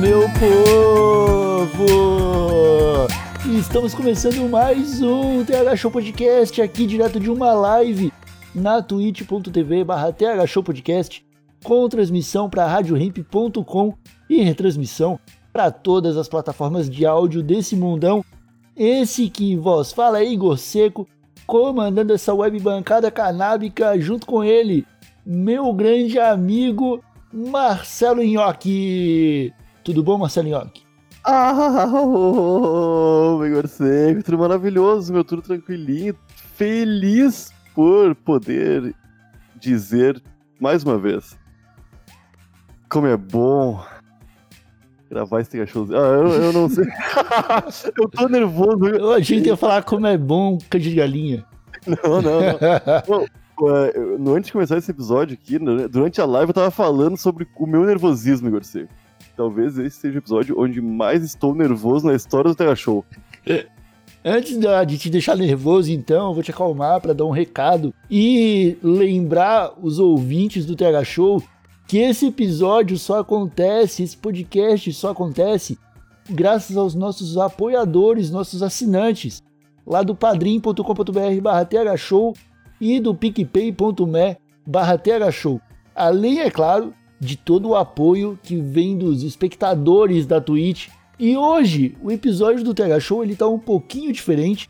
Meu povo! Estamos começando mais um TH Show Podcast aqui direto de uma live na twitch.tv barra TH Show Podcast com transmissão para radioremp.com e retransmissão para todas as plataformas de áudio desse mundão. Esse que vos fala é Igor Seco, comandando essa web bancada canábica junto com ele, meu grande amigo Marcelo Nhoque. Tudo bom, Marcelo Nhoque? Ah, oh, Igor Seco, tudo maravilhoso, meu, tudo tranquilinho. Feliz por poder dizer mais uma vez como é bom gravar esse show. Ah, eu, eu não sei. eu tô nervoso. Eu achei que ia falar como é bom canja de galinha. Não, não, não. no, antes de começar esse episódio aqui, né, durante a live eu tava falando sobre o meu nervosismo, Igor Seco. Talvez esse seja o episódio onde mais estou nervoso na história do Terra Show. Antes de te deixar nervoso, então, eu vou te acalmar para dar um recado e lembrar os ouvintes do TH Show que esse episódio só acontece, esse podcast só acontece graças aos nossos apoiadores, nossos assinantes, lá do padrim.com.br barra thshow e do picpay.me barra thshow. Além, é claro, de todo o apoio que vem dos espectadores da Twitch. E hoje, o episódio do TH Show ele tá um pouquinho diferente,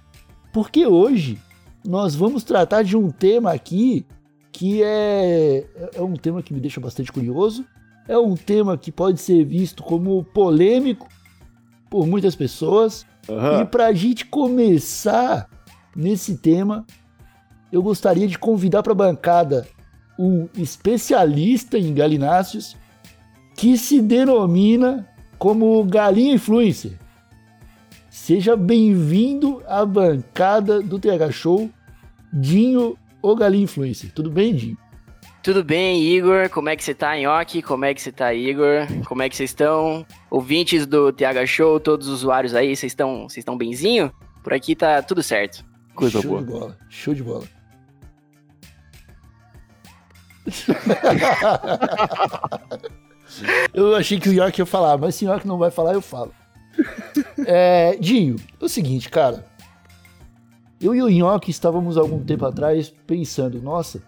porque hoje nós vamos tratar de um tema aqui que é, é um tema que me deixa bastante curioso. É um tema que pode ser visto como polêmico por muitas pessoas. Uhum. E para a gente começar nesse tema, eu gostaria de convidar para a bancada um especialista em galináceos que se denomina como Galinha Influencer. Seja bem-vindo à bancada do TH Show, Dinho o Galinha Influencer. Tudo bem, Dinho? Tudo bem, Igor? Como é que você tá, Nhoque? Como é que você tá, Igor? Como é que vocês estão? Ouvintes do TH Show, todos os usuários aí, vocês estão vocês estão benzinho? Por aqui tá tudo certo. Coisa Show boa. de bola. Show de bola. eu achei que o York ia falar, mas se o York não vai falar, eu falo. É, Dinho, é o seguinte, cara. Eu e o Nhoque estávamos algum tempo atrás pensando, nossa,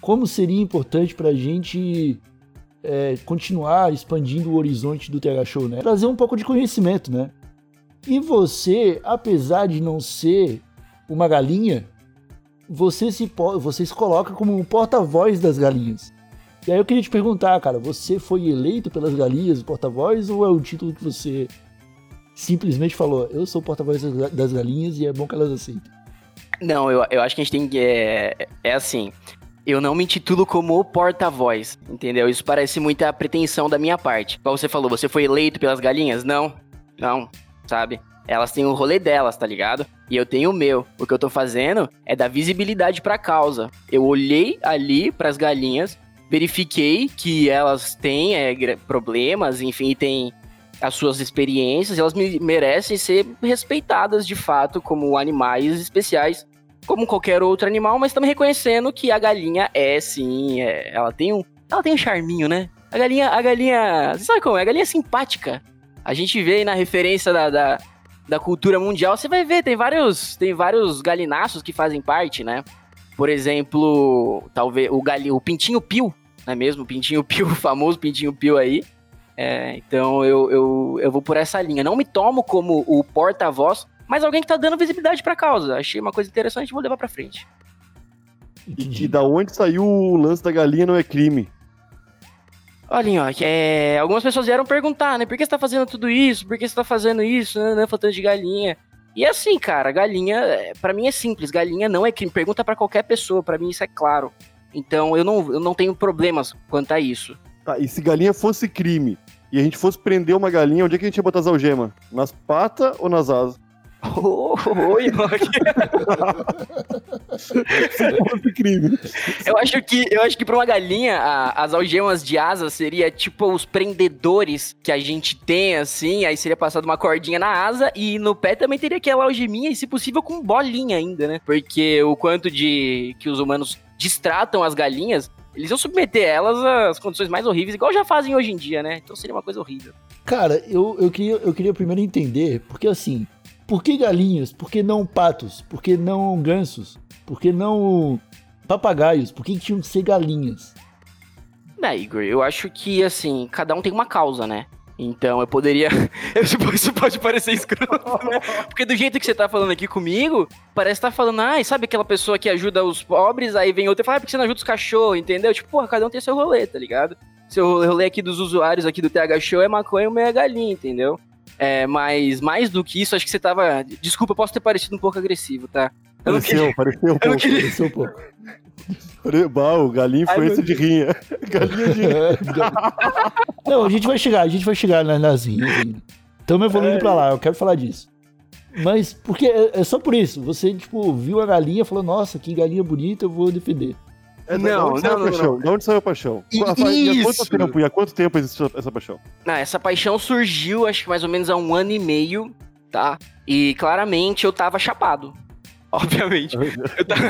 como seria importante para gente é, continuar expandindo o horizonte do TH Show, né? Trazer um pouco de conhecimento, né? E você, apesar de não ser uma galinha, você se, você se coloca como um porta-voz das galinhas. E aí eu queria te perguntar, cara, você foi eleito pelas galinhas, porta-voz, ou é o título que você simplesmente falou, eu sou porta-voz das galinhas e é bom que elas aceitem. Não, eu, eu acho que a gente tem que. É, é assim. Eu não me intitulo como porta-voz, entendeu? Isso parece muita pretensão da minha parte. Como você falou, você foi eleito pelas galinhas? Não, não, sabe? Elas têm o rolê delas, tá ligado? E eu tenho o meu. O que eu tô fazendo é dar visibilidade pra causa. Eu olhei ali pras galinhas, verifiquei que elas têm é, problemas, enfim, têm as suas experiências, elas merecem ser respeitadas de fato como animais especiais, como qualquer outro animal, mas também reconhecendo que a galinha é sim, é, ela tem um, ela tem um charminho, né? A galinha, a galinha, você sabe como é? A galinha é simpática. A gente vê na referência da, da, da cultura mundial, você vai ver, tem vários, tem vários galináceos que fazem parte, né? Por exemplo, talvez o, gali, o pintinho pio, não é mesmo? O pintinho pio, o famoso pintinho pio aí é, então eu, eu, eu vou por essa linha. Não me tomo como o porta-voz, mas alguém que tá dando visibilidade pra causa. Achei uma coisa interessante, vou levar pra frente. E, e da onde saiu o lance da galinha não é crime? Olha, ó, é, algumas pessoas vieram perguntar, né? Por que você tá fazendo tudo isso? Por que você tá fazendo isso? Né faltando de galinha. E assim, cara, galinha, para mim é simples. Galinha não é crime. Pergunta para qualquer pessoa, para mim isso é claro. Então eu não, eu não tenho problemas quanto a isso. Tá, e se galinha fosse crime e a gente fosse prender uma galinha, onde é que a gente ia botar as algemas? Nas patas ou nas asas? Oh, oi, crime. eu acho que eu acho que para uma galinha a- as algemas de asa seria tipo os prendedores que a gente tem assim, aí seria passado uma cordinha na asa e no pé também teria aquela algeminha e se possível com bolinha ainda, né? Porque o quanto de que os humanos distratam as galinhas, eles iam submeter elas às condições mais horríveis, igual já fazem hoje em dia, né? Então seria uma coisa horrível. Cara, eu, eu, queria, eu queria primeiro entender, porque assim, por que galinhas? Por que não patos? Por que não gansos? Por que não papagaios? Por que tinham que ser galinhas? É, Igor, eu acho que, assim, cada um tem uma causa, né? Então eu poderia. Isso pode- parecer escroto, né? Porque do jeito que você tá falando aqui comigo, parece que tá falando, ai, sabe aquela pessoa que ajuda os pobres, aí vem outra e fala, ah, porque você não ajuda os cachorros, entendeu? Tipo, porra, cada um tem seu rolê, tá ligado? Seu rolê aqui dos usuários aqui do TH Show é maconha o meu é galinha, entendeu? É, mas mais do que isso, acho que você tava. Desculpa, eu posso ter parecido um pouco agressivo, tá? Eu não queria. Pareceu, pareceu um pouco. queria. É um pouco. Bah, o galinho foi esse de rinha. Galinha de rinha. Não, a gente vai chegar, a gente vai chegar na- nas rinhas ainda. Estamos evoluindo pra lá, eu quero falar disso. Mas, porque é, é só por isso. Você, tipo, viu a galinha e falou, nossa, que galinha bonita, eu vou defender. É, Não, da onde saiu não, a não, paixão? Da onde saiu a paixão? I- E há quanto tempo, e há quanto tempo existe essa paixão? Não, essa paixão surgiu, acho que mais ou menos há um ano e meio, tá? E claramente eu tava chapado. Obviamente. Eu tava,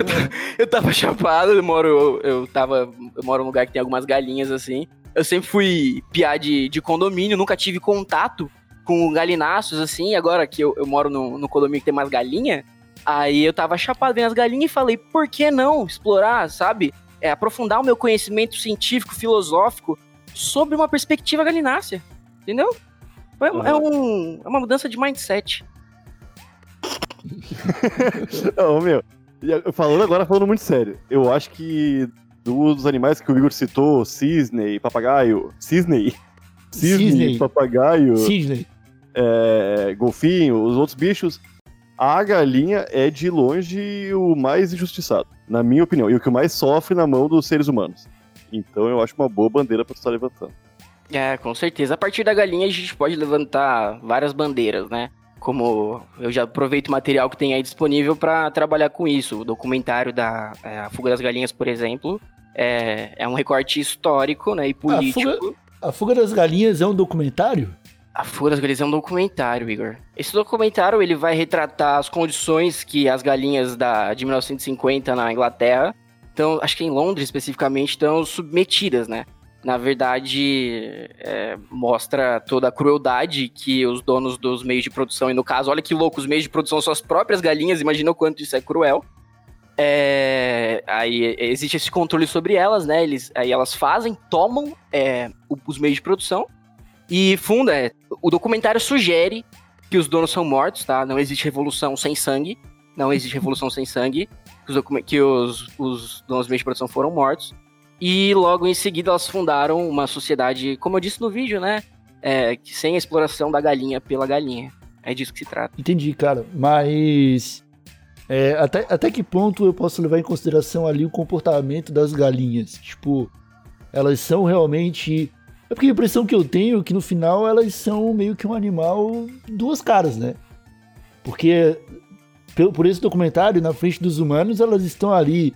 eu tava chapado, eu moro. Eu, eu tava. Eu moro num lugar que tem algumas galinhas assim. Eu sempre fui piar de, de condomínio, nunca tive contato com galináceos, assim. Agora que eu, eu moro no, no condomínio que tem mais galinha, aí eu tava chapado vendo as galinhas e falei, por que não explorar, sabe? É, aprofundar o meu conhecimento científico, filosófico sobre uma perspectiva galinácea. Entendeu? É, é um, é uma mudança de mindset. Não, meu. Falando agora, falando muito sério. Eu acho que dos animais que o Igor citou, cisne, papagaio. Cisne. Cisne, Cisne. papagaio, Sidney. é, golfinho, os outros bichos. A galinha é de longe o mais injustiçado, na minha opinião, e o que mais sofre na mão dos seres humanos. Então eu acho uma boa bandeira pra tu estar levantando. É, com certeza. A partir da galinha a gente pode levantar várias bandeiras, né? Como eu já aproveito o material que tem aí disponível para trabalhar com isso. O documentário da é, A Fuga das Galinhas, por exemplo, é, é um recorte histórico né, e político. Fuga- A Fuga das Galinhas é um documentário? A Fuga das Galinhas é um documentário, Igor. Esse documentário ele vai retratar as condições que as galinhas da, de 1950 na Inglaterra, então acho que em Londres especificamente, estão submetidas, né? Na verdade, é, mostra toda a crueldade que os donos dos meios de produção, e no caso, olha que louco, os meios de produção são as próprias galinhas, imagina o quanto isso é cruel. É, aí existe esse controle sobre elas, né? Eles, aí elas fazem, tomam é, os meios de produção e funda. é, o documentário sugere que os donos são mortos, tá? Não existe revolução sem sangue. Não existe revolução sem sangue. Que os, que os, os donos de produção foram mortos. E logo em seguida elas fundaram uma sociedade, como eu disse no vídeo, né? É, sem a exploração da galinha pela galinha. É disso que se trata. Entendi, cara. Mas. é, até, até que ponto eu posso levar em consideração ali o comportamento das galinhas? Tipo, elas são realmente. É porque a impressão que eu tenho é que no final elas são meio que um animal duas caras, né? Porque por esse documentário, na frente dos humanos, elas estão ali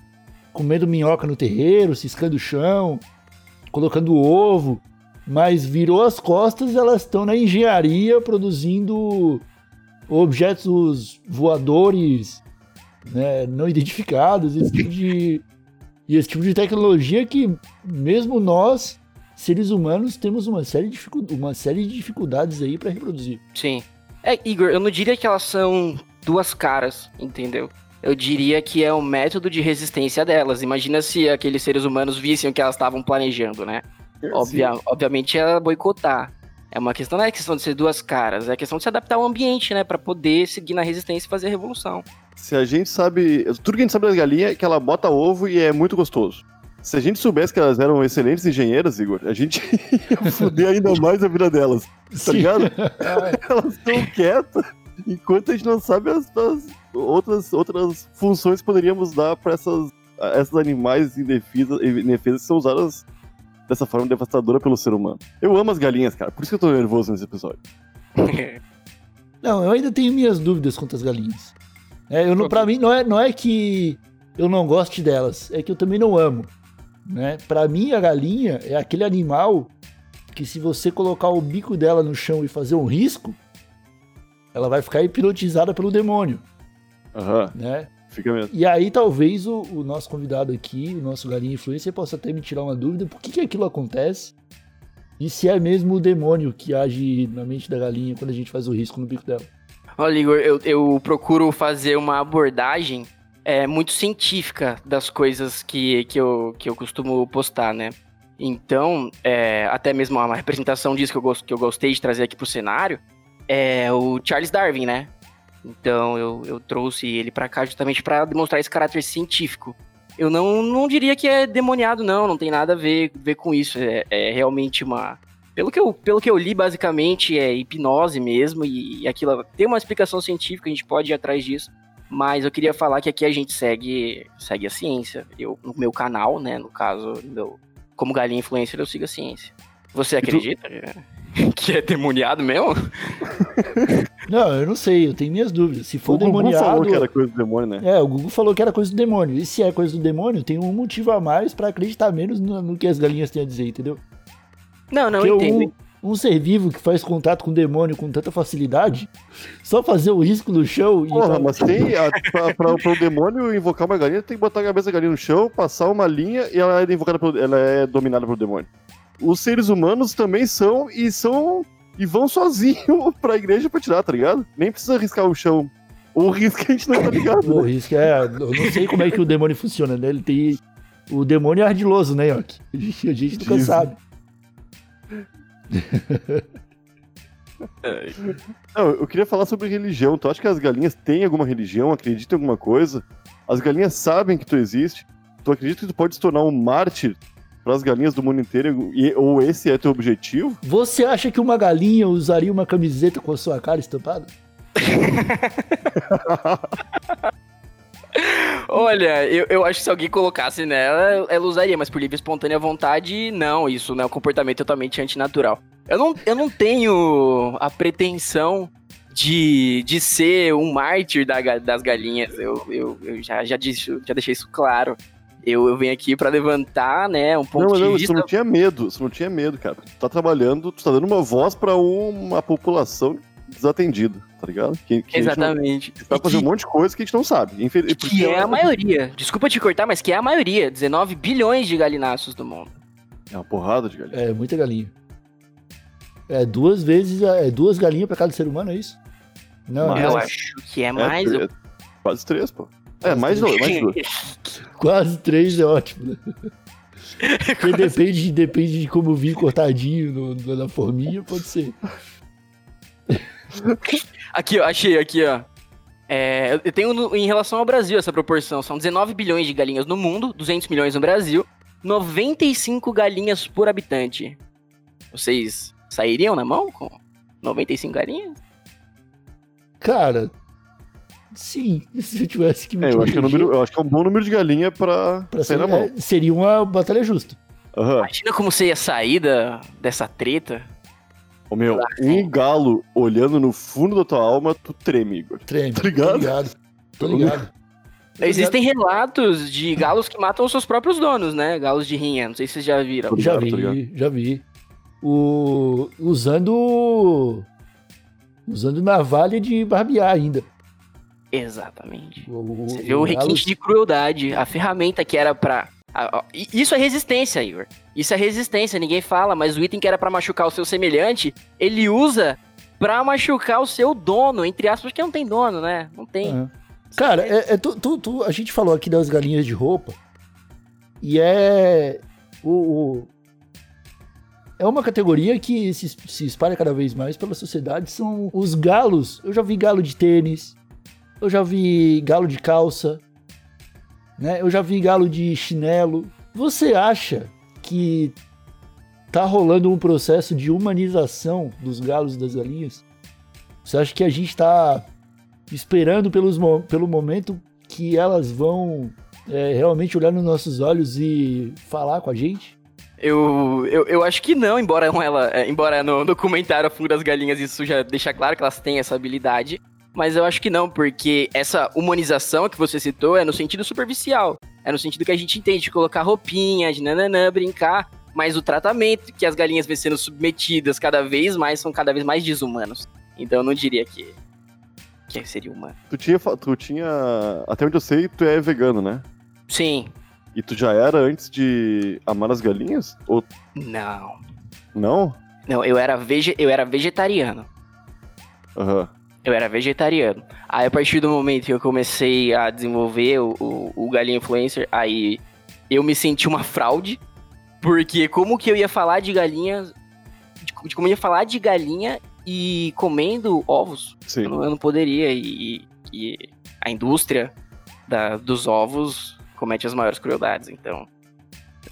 comendo minhoca no terreiro, ciscando o chão, colocando ovo, mas virou as costas, elas estão na engenharia produzindo objetos voadores né, não identificados, esse tipo de esse tipo de tecnologia que mesmo nós seres humanos temos uma série de, dificu- uma série de dificuldades aí para reproduzir. Sim. É, Igor, eu não diria que elas são duas caras, entendeu? Eu diria que é o método de resistência delas. Imagina se aqueles seres humanos vissem o que elas estavam planejando, né? Obvia- obviamente é boicotar. É uma questão, não é questão de ser duas caras, é questão de se adaptar ao ambiente, né? Pra poder seguir na resistência e fazer a revolução. Se a gente sabe. Tudo que a gente sabe das galinhas é que ela bota ovo e é muito gostoso. Se a gente soubesse que elas eram excelentes engenheiras, Igor, a gente ia foder ainda mais a vida delas. Tá ligado? elas estão quietas enquanto a gente não sabe as, as outras, outras funções que poderíamos dar pra essas essas animais indefesas, indefesas são usadas dessa forma devastadora pelo ser humano. Eu amo as galinhas, cara, por isso que eu tô nervoso nesse episódio. Não, eu ainda tenho minhas dúvidas quanto às galinhas. É, eu não, pra mim, não é, não é que eu não goste delas, é que eu também não amo. Né? Pra mim, a galinha é aquele animal que se você colocar o bico dela no chão e fazer um risco, ela vai ficar hipnotizada pelo demônio, Aham, né? fica mesmo. E aí talvez o, o nosso convidado aqui, o nosso galinha influencer, possa até me tirar uma dúvida por que, que aquilo acontece e se é mesmo o demônio que age na mente da galinha quando a gente faz o risco no bico dela. Olha, Igor, eu, eu procuro fazer uma abordagem é, muito científica das coisas que, que, eu, que eu costumo postar, né? Então, é, até mesmo uma representação disso que eu, gos- que eu gostei de trazer aqui pro cenário é o Charles Darwin, né? Então, eu, eu trouxe ele pra cá justamente pra demonstrar esse caráter científico. Eu não, não diria que é demoniado, não, não tem nada a ver, ver com isso. É, é realmente uma, pelo que, eu, pelo que eu li, basicamente, é hipnose mesmo, e, e aquilo tem uma explicação científica, a gente pode ir atrás disso. Mas eu queria falar que aqui a gente segue, segue a ciência. Eu, no meu canal, né, no caso, meu, como galinha influencer, eu sigo a ciência. Você tu- acredita que é demoniado mesmo? Não, eu não sei, eu tenho minhas dúvidas. Se for O Gugu demoniado. falou que era coisa do demônio, né? É, o Google falou que era coisa do demônio. E se é coisa do demônio, tem um motivo a mais pra acreditar menos no, no que as galinhas têm a dizer, entendeu? Não, não Porque entendo. Um, ser vivo que faz contato com o demônio com tanta facilidade, só fazer o risco no chão e. Porra, mas tem. A, pra, pra, pra o demônio invocar uma galinha, tem que botar a cabeça da galinha no chão, passar uma linha e ela é invocada pelo, ela é dominada pelo demônio. Os seres humanos também são e são. E vão sozinho pra igreja pra tirar, tá ligado? Nem precisa arriscar o chão. Ou risca a gente não tá ligado. O né? risco é. Eu não sei como é que o demônio funciona, né? Ele tem. O demônio é ardiloso, né, Yoki? A gente, nunca sabe. Não, eu queria falar sobre religião. Tu acha que as galinhas têm alguma religião, acreditam em alguma coisa? As galinhas sabem que tu existe? Tu acredita que tu pode se tornar um mártir pras galinhas do mundo inteiro? E, ou esse é teu objetivo? Você acha que uma galinha usaria uma camiseta com a sua cara estampada? Olha, eu, eu acho que se alguém colocasse nela, ela usaria, mas por livre e espontânea vontade, não. Isso não é um comportamento totalmente antinatural. Eu não, eu não tenho a pretensão de, de ser um mártir da das galinhas. Eu, eu, eu já, já, disse, já deixei isso claro. Eu, eu venho aqui pra levantar, né, um ponto não, de não, vista. tu não tinha medo, tu não tinha medo, cara. Tu tá trabalhando, tu tá dando uma voz pra uma população desatendida, tá ligado? Que, que a gente não- Exatamente. que vai E fazer que- um monte de coisa que a gente não sabe. E que é ela- a maioria. Desculpa te cortar, mas que é a maioria. 19 bilhões de galináceos do mundo. É uma porrada de galinha. É, muita galinha. É duas vezes, é duas galinhas pra cada ser humano, é isso? Não, Mas- é eu mais. acho que é mais. é, é quase três, pô. É, mais dois, mais dois. Quase três é ótimo, né? Porque depende, depende de como vir cortadinho no- na forminha, pode ser. Aqui, ó, achei aqui, ó. É, eu tenho no- em relação ao Brasil essa proporção. São 19 bilhões de galinhas no mundo, 200 milhões no Brasil, 95 galinhas por habitante. Vocês sairiam na mão com 95 galinhas? Cara, sim, se eu tivesse que me É, eu acho que, é um número, eu acho que é um bom número de galinha pra, pra sair ser, na mão. é, seria uma batalha justa. Aham. Imagina como você ia sair da, dessa treta. Ô meu, um galo olhando no fundo da tua alma, tu treme, Igor. Treme. Tá ligado? Tô ligado. Tô ligado. Existem relatos de galos que matam os seus próprios donos, né? Galos de rinha. Não sei se vocês já viram. Tô Já ligado, vi, já vi. O, usando. Usando navalha de barbear ainda. Exatamente. O, Você vê o requinte galo- de crueldade, a ferramenta que era pra. Isso é resistência, Igor. Isso é resistência, ninguém fala, mas o item que era pra machucar o seu semelhante, ele usa pra machucar o seu dono, entre aspas, porque não tem dono, né? Não tem. Aham. Cara, é, é tu, tu- tu- a gente falou aqui das galinhas de roupa. E é. O, o- é uma categoria que se, se espalha cada vez mais pela sociedade. São os galos. Eu já vi galo de tênis. Eu já vi galo de calça. Né? Eu já vi galo de chinelo. Você acha que tá rolando um processo de humanização dos galos e das galinhas? Você acha que a gente tá esperando pelos, pelo momento que elas vão é, realmente olhar nos nossos olhos e falar com a gente? Eu, eu, eu acho que não, embora ela, é, embora no documentário A Fuga das Galinhas isso já deixa claro que elas têm essa habilidade. Mas eu acho que não, porque essa humanização que você citou é no sentido superficial. É no sentido que a gente entende de colocar roupinha, de nananã, brincar. Mas o tratamento que as galinhas vêm sendo submetidas cada vez mais são cada vez mais desumanos. Então eu não diria que, que seria humano. Tu tinha, tu tinha. Até onde eu sei, tu é vegano, né? Sim. E tu já era antes de amar as galinhas? Ou Não. não? Não, eu era, vege, eu era vegetariano. Aham. Eu era vegetariano. Aí, a partir do momento que eu comecei a desenvolver o, o, o Galinha Influencer, aí eu me senti uma fraude. Porque como que eu ia falar de galinha. De, de como eu ia falar de galinha e comendo ovos? Sim. Eu não, eu não poderia. E, e a indústria da- dos ovos comete as maiores crueldades. Então,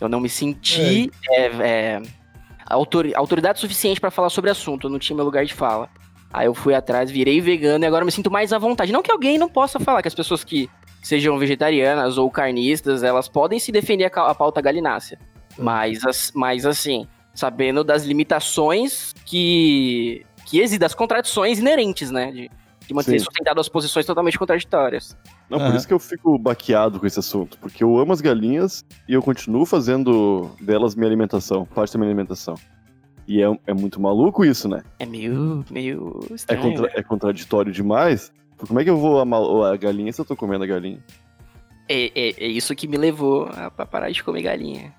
eu não me senti é, é, autori- autoridade suficiente pra falar sobre o assunto. Eu não tinha meu lugar de fala. Aí eu fui atrás, virei vegano e agora me sinto mais à vontade. Não que alguém não possa falar, que as pessoas que sejam vegetarianas ou carnistas, elas podem se defender a, pauta galinácea. Mas, as- mas assim, sabendo das limitações que, que existem, das contradições inerentes, né? De, de manter Sim. sustentado as posições totalmente contraditórias. Não, por Aham. isso que eu fico baqueado com esse assunto. Porque eu amo as galinhas e eu continuo fazendo delas minha alimentação, parte da minha alimentação. E é, é muito maluco isso, né? É meio, meio É, estranho. contra- né? é contraditório demais. Porque Como é que eu vou amar a galinha se eu tô comendo a galinha? É, é- é isso que me levou a pra parar de comer galinha.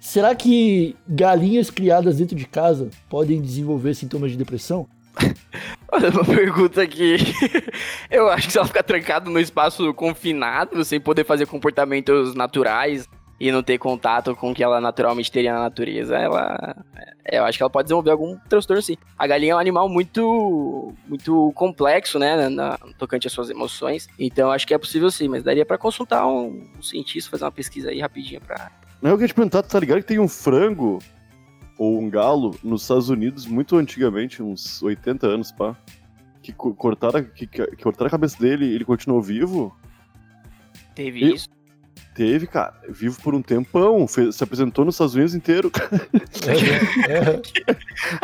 Será que galinhas criadas dentro de casa podem desenvolver sintomas de depressão? Olha, uma pergunta que eu acho que se ela ficar trancada no espaço confinado, sem poder fazer comportamentos naturais e não ter contato com o que ela naturalmente teria na natureza, ela. é, Eu acho que ela pode desenvolver algum transtorno sim. A galinha é um animal muito. muito complexo, né? Na, na- tocante às suas emoções. Então acho que é possível sim, mas daria pra consultar um, um cientista, fazer uma pesquisa aí rapidinho pra. Não, eu queria te perguntar, tá ligado que tem um frango ou um galo nos Estados Unidos muito antigamente, uns 80 anos, pá, que co- cortaram, que, que, cortaram a cabeça dele e ele continuou vivo? Teve E- isso. Teve, cara, vivo por um tempão, fez- se apresentou nos Estados Unidos inteiro. É,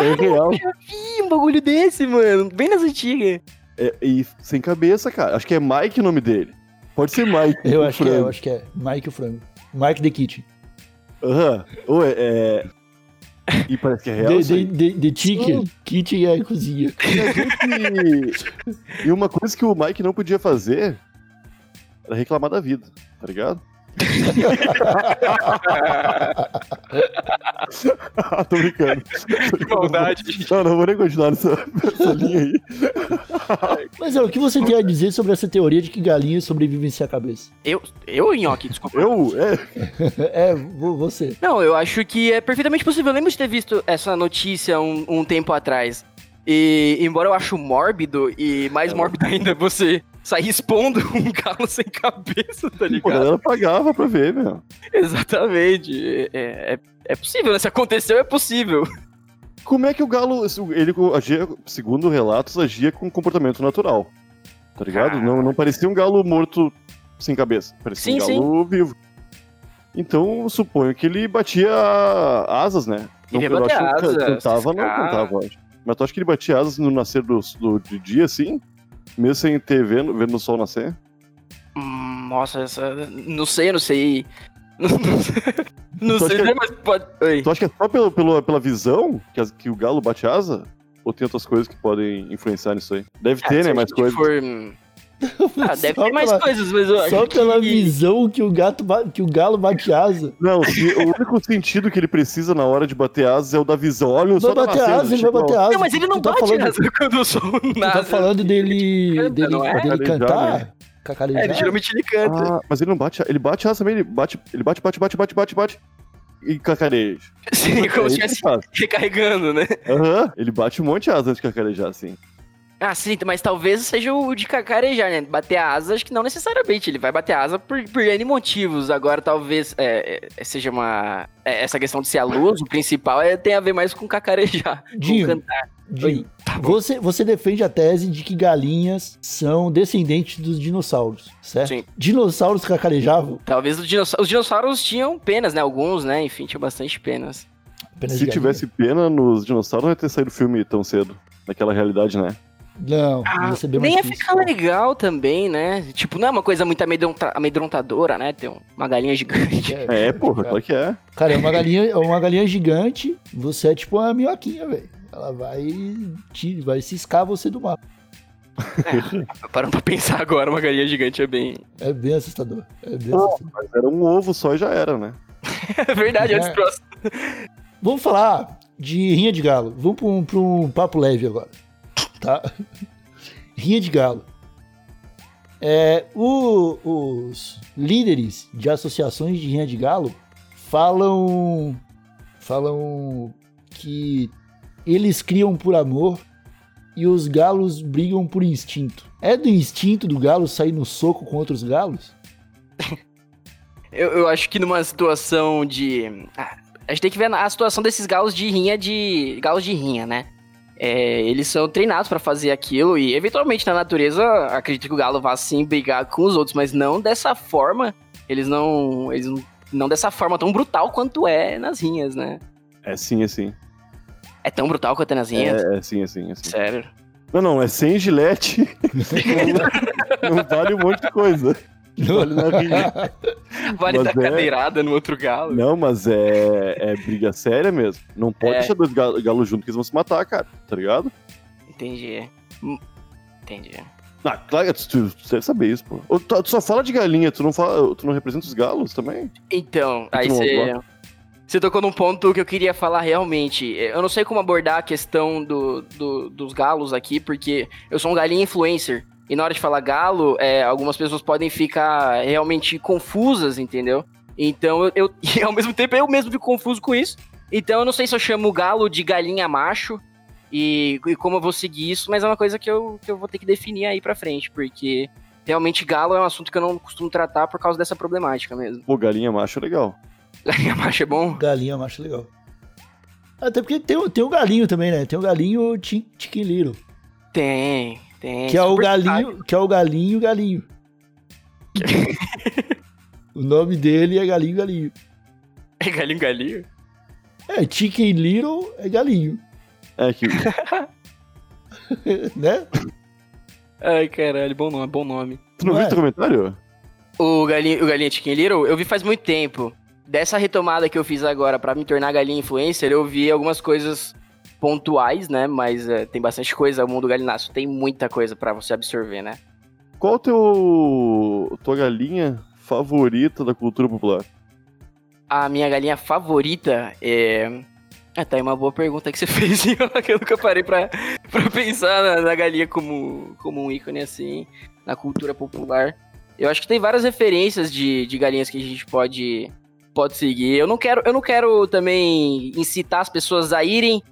É real. Ih, um bagulho desse, mano. Bem nas antigas. É, e sem cabeça, cara. Acho que é Mike o nome dele. Pode ser Mike. eu o acho que é, eu acho que é. Mike o frango. Mike the Kitchen. Aham. Ou é, é- E parece que é real. The, the, the, the Chicken. Kitchen é a cozinha. E E uma coisa que o Mike não podia fazer era reclamar da vida, tá ligado? Tô brincando. Que maldade. Não, não vou nem continuar nessa, nessa linha aí. Mas é, o que você tem a dizer sobre essa teoria de que galinhas sobrevivem sem a cabeça? Eu, eu, Nhoque, desculpa. Eu? É. É, vo- você. Não, eu acho que é perfeitamente possível. Eu lembro de ter visto essa notícia um, um tempo atrás. E, embora eu acho mórbido, e mais mórbido ainda você sair expondo um galo sem cabeça, tá Pô, a ligado? galera pagava pra ver, meu. Exatamente. É, é, é possível, né? Se aconteceu, é possível. Como é que o galo, ele agia, segundo relatos, agia com comportamento natural? Tá ligado? Ah. Não, não parecia um galo morto sem cabeça. Parecia Sim, um galo vivo. Então, suponho que ele batia asas, né? Ele ia eu acho que asas, cantava, não cantava, acho. Mas tu acha que ele batia asas no nascer do, do, de dia, assim? Mesmo sem ter vendo, vendo o sol nascer? Hum, nossa, essa. Não sei, não sei. Não, Tu sei, que- mas pode. Oi. Tu acha que é só pelo, pelo, pela visão que, as- que o galo bate asa? Ou tem outras coisas que podem influenciar nisso aí? Deve Ah, ter, né? Mais coisas. for, Ah, deve Só ter mais pela- coisas, mas eu acho Só pela que... visão que o gato que o galo bate asa. Não, se- o único sentido que ele precisa na hora de bater asas é o da visão. Olha o sol tá bater nascendo, asa, ele vai tipo, bater asa. Não, mas ele não Tu tá bate falando, asa quando o sol Tu nasce. tá falando dele, Canta, dele, é? dele cantar? né? Cacarejar? É, ele, geralmente ele canta. Ah, mas ele não bate, ele bate asa também, ele bate, ele bate, bate, bate, bate, bate, bate. E cacareja. Sim, como É se estivesse recarregando, né? Aham, ele bate um monte de asa antes de cacarejar, assim. Ah, sim, mas talvez seja o de cacarejar, né? Bater a asa, acho que não necessariamente. Ele vai bater a asa por, por N motivos. Agora, talvez é, é, seja uma. é, essa questão de ser a luz, o principal é, tem a ver mais com cacarejar. Dinho, com cantar. Dinho, tá você, você defende a tese de que galinhas são descendentes dos dinossauros, certo? Sim. Dinossauros cacarejavam? Talvez os dinossauros, os dinossauros tinham penas, né? Alguns, né? Enfim, tinha bastante penas. Apenas Se tivesse pena nos dinossauros, não ia ter saído o filme tão cedo. Naquela realidade, né? Não, ia ser bem nem ia difícil. ficar legal também, né? Tipo, não é uma coisa muito amedronta- amedrontadora, né? Ter um- uma galinha gigante. É, porra, claro que é. Cara, é uma galinha, é uma galinha gigante, você é tipo uma minhoquinha, velho. Ela vai, te, vai ciscar você do mapa. Parando pra pensar agora, uma galinha gigante é bem. É bem assustador. É bem Pô, assustador. mas era um ovo só e já era, né? É verdade, antes É. próximo. Vamos falar de rinha de galo. Vamos pra um, pra um papo leve agora. Tá? Rinha de galo. É, o- os líderes de associações de rinha de galo falam falam que eles criam por amor e os galos brigam por instinto. É do instinto do galo sair no soco com outros galos? Eu, eu acho que numa situação de. Ah, a gente tem que ver a situação desses galos de rinha de. Galos de rinha, né? É, eles são treinados pra fazer aquilo e, eventualmente, na natureza, acredito que o galo vá sim brigar com os outros, mas não dessa forma. Eles não. Eles não, não dessa forma tão brutal quanto é nas rinhas, né? É sim, é sim. É tão brutal quanto é nas rinhas? É, é sim, é sim, é sim. Sério. Não, não, é sem gilete. não, não vale um monte de coisa. Vale na rinha. Vale Mas dar é- cadeirada no outro galo. Não, mas é, é briga séria mesmo. Não pode É. deixar dois ga- galos juntos que eles vão se matar, cara. Tá ligado? Entendi. Hum, Entendi. Ah, claro, tu, tu deve saber isso, pô. Tu, tu só fala de galinha, tu não, fala, tu não representa os galos também? Então, aí você. Você tocou num ponto que eu queria falar realmente. Eu não sei como abordar a questão do, do- dos galos aqui, porque eu sou um galinha influencer. E na hora de falar galo, é, algumas pessoas podem ficar realmente confusas, entendeu? Então, eu, eu- e ao mesmo tempo, eu mesmo fico confuso com isso. Então, eu não sei se eu chamo o galo de galinha macho e, e como eu vou seguir isso, mas é uma coisa que eu, que eu vou ter que definir aí pra frente, porque realmente galo é um assunto que eu não costumo tratar por causa dessa problemática mesmo. Pô, galinha macho é legal. Galinha macho é bom? Galinha eu acho legal. Até porque tem, o- tem o galinho também, né? Tem o galinho Chi- Chicken Little. Tem, tem. Que é o galinho, que é o galinho galinho. o nome dele é galinho galinho. É galinho, galinho? É, Chicken Little é galinho, É que né? Ai, caralho, bom nome, bom nome. tu não Não viu é? teu comentário? O Galinha, o Galinha Chicken Little, eu vi faz muito tempo. Dessa retomada que eu fiz agora pra me tornar galinha influencer, eu vi algumas coisas pontuais, né? Mas é, tem bastante coisa, o mundo galináceo tem muita coisa pra você absorver, né? Qual o teu tua galinha favorita da cultura popular? A minha galinha favorita é. Ah, tá aí uma boa pergunta que você fez, que eu nunca parei pra, pra pensar na, na galinha como, como um ícone assim, na cultura popular. Eu acho que tem várias referências de, de galinhas que a gente pode, pode seguir. Eu não quero, eu não quero também incitar as pessoas a irem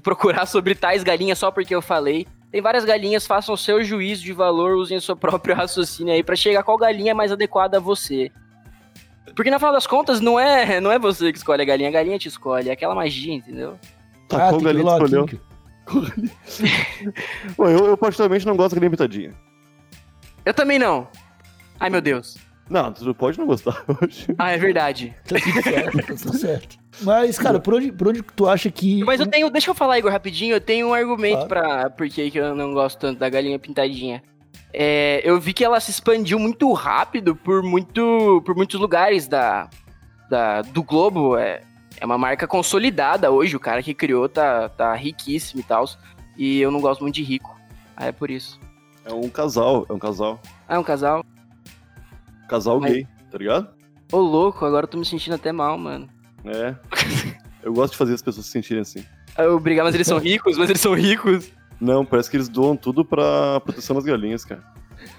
procurar sobre tais galinhas só porque eu falei. Tem várias galinhas, façam o seu juízo de valor, usem o seu próprio raciocínio aí pra chegar qual galinha é mais adequada a você. Porque no final das contas, não é, não é você que escolhe a galinha, a galinha te escolhe, é aquela magia, entendeu? Tá, ah, qual galinha escolheu? Bom, eu, eu particularmente não gosto da galinha pintadinha. Eu também não. Ai, meu Deus. Não, tu pode não gostar, acho. Ah, é verdade. Tá tudo certo, tá tudo certo. Mas, cara, por onde, por onde que tu acha que. Mas eu tenho, deixa eu falar, Igor, rapidinho, eu tenho um argumento Claro. pra por que que eu não gosto tanto da galinha pintadinha. É, eu vi que ela se expandiu muito rápido por, muito, por muitos lugares da, da, do globo. É, é uma marca consolidada hoje, o cara que criou tá, tá riquíssimo e tal. E eu não gosto muito de rico. Ah, é por isso. É um casal, é um casal. Ah, é um casal? Casal Mas- gay, tá ligado? Ô, louco, agora eu tô me sentindo até mal, mano. É. Eu gosto de fazer as pessoas se sentirem assim. Eu brigar, mas eles são ricos, mas eles são ricos. Não, parece que eles doam tudo pra proteção das galinhas, cara.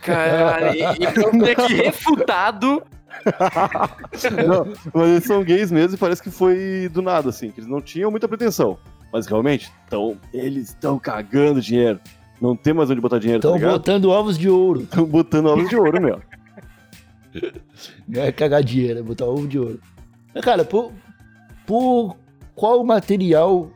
Cara, e, e eu fui aqui refutado. Não, mas eles são gays mesmo e parece que foi do nada, assim, que eles não tinham muita pretensão. Mas realmente, tão, eles estão cagando dinheiro. Não tem mais onde botar dinheiro, Estão tá ligado? botando ovos de ouro. Estão botando ovos de ouro, meu. É cagar dinheiro, é botar ovo de ouro. Mas, cara, por, por qual material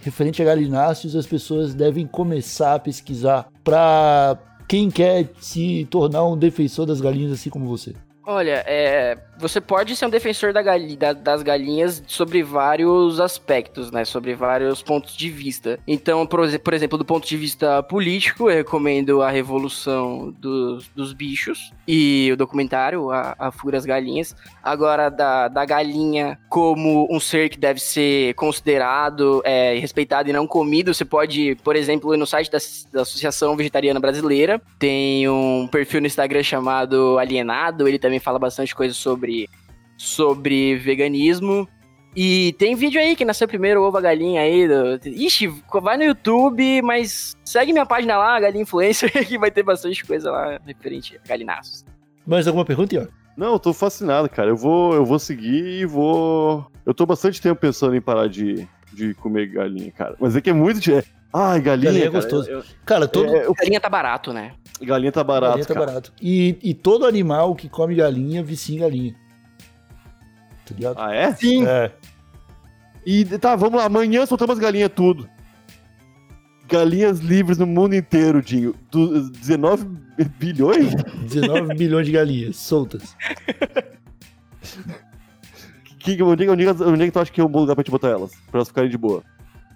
referente a galináceos as pessoas devem começar a pesquisar pra quem quer se tornar um defensor das galinhas assim como você? Olha, é, você pode ser um defensor da gali- da- das galinhas sobre vários aspectos, né? Sobre vários pontos de vista. Então, por, por exemplo, do ponto de vista político, eu recomendo a Revolução dos, dos Bichos e o documentário A, a Fuga das Galinhas. Agora, da, da galinha como um ser que deve ser considerado, é, respeitado e não comido, você pode, por exemplo, ir no site da, da Associação Vegetariana Brasileira. Tem um perfil no Instagram chamado Alienado, ele também fala bastante coisa sobre, sobre veganismo. E tem vídeo aí que nasceu primeiro ovo a galinha aí. Do... Ixi, vai no YouTube, mas segue minha página lá, Galinha Influencer, que vai ter bastante coisa lá referente a galinaços. Mais alguma pergunta, Ior? Não, eu tô fascinado, cara. Eu vou, eu vou seguir e vou. Eu tô bastante tempo pensando em parar de, de comer galinha, cara. Mas é que é muito. de- Ai, galinha. Galinha é cara, gostoso. eu- Cara, todo, é, eu- Galinha tá barato, né? Galinha tá barato, galinha tá cara. barato. E, e todo animal que come galinha vicia em galinha. Tá ligado? Ah, é? Sim. É. E tá, vamos lá. Amanhã soltamos as galinhas tudo. Galinhas livres no mundo inteiro, Dinho. Du 19 bilhões? 19 bilhões de galinhas soltas. Que, onde, é- onde, é- onde é que tu acha que é um bom lugar pra te botar elas? Pra elas ficarem de boa.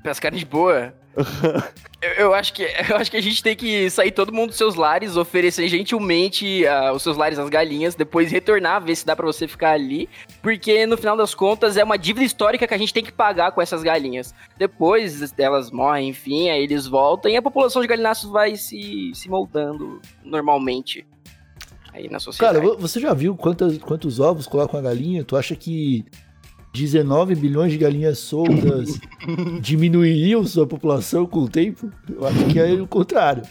Pra ficarem de boa. eu, eu acho que, eu acho que a gente tem que sair todo mundo dos seus lares, oferecer gentilmente ah, os seus lares às galinhas, depois retornar, ver se dá pra você ficar ali. Porque no final das contas é uma dívida histórica que a gente tem que pagar com essas galinhas. Depois elas morrem, enfim, aí eles voltam e a população de galináceos vai se, se moldando normalmente. Aí na sociedade. Cara, vo- você já viu quantas, quantos ovos colocam a galinha? Tu acha que 19 bilhões de galinhas soltas diminuiriam sua população com o tempo? Eu acho que é o contrário.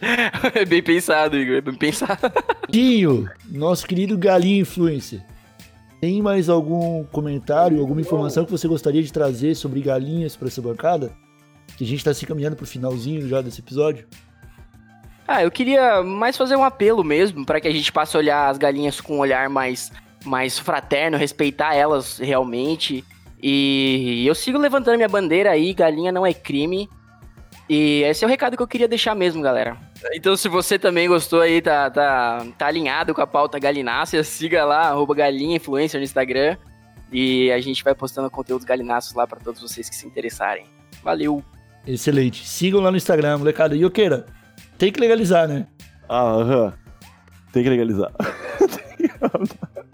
é bem pensado, Igor, é bem pensado. Dinho, nosso querido galinha influencer. Tem mais algum comentário, alguma informação que você gostaria de trazer sobre galinhas para essa bancada? Que a gente tá se caminhando pro finalzinho já desse episódio. Ah, eu queria mais fazer um apelo mesmo, para que a gente passe a olhar as galinhas com um olhar mais, mais fraterno, respeitar elas realmente. E eu sigo levantando minha bandeira aí, galinha não é crime. E esse é o recado que eu queria deixar mesmo, galera. Então, se você também gostou aí, tá, tá, tá alinhado com a pauta galinácea, siga lá, arroba galinha influencer no Instagram. E a gente vai postando conteúdos galináceos lá para todos vocês que se interessarem. Valeu! Excelente. Sigam lá no Instagram, molecada. E Oqueira, tem que legalizar, né? Ah, aham. Tem que legalizar.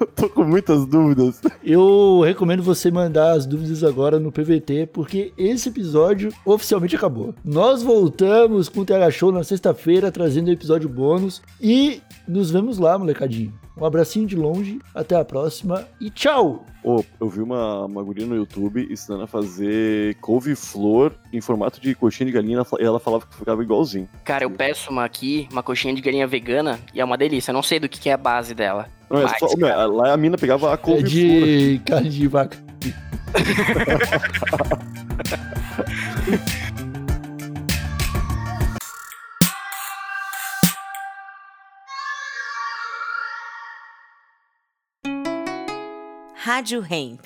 Eu tô com muitas dúvidas. Eu recomendo você mandar as dúvidas agora no PVT, porque esse episódio oficialmente acabou. Nós voltamos com o TH Show na sexta-feira, trazendo o episódio bônus. E nos vemos lá, molecadinho. Um abracinho de longe, até a próxima e tchau! Ô, eu vi uma, uma guria no YouTube ensinando a fazer couve-flor em formato de coxinha de galinha e ela falava que ficava igualzinho. Cara, eu peço uma aqui, uma coxinha de galinha vegana, e é uma delícia. Eu não sei do que, que é a base dela. Não, é Mas, só- meu, lá a mina pegava a É couve-flor. de carne de vaca. Rádio Hemp.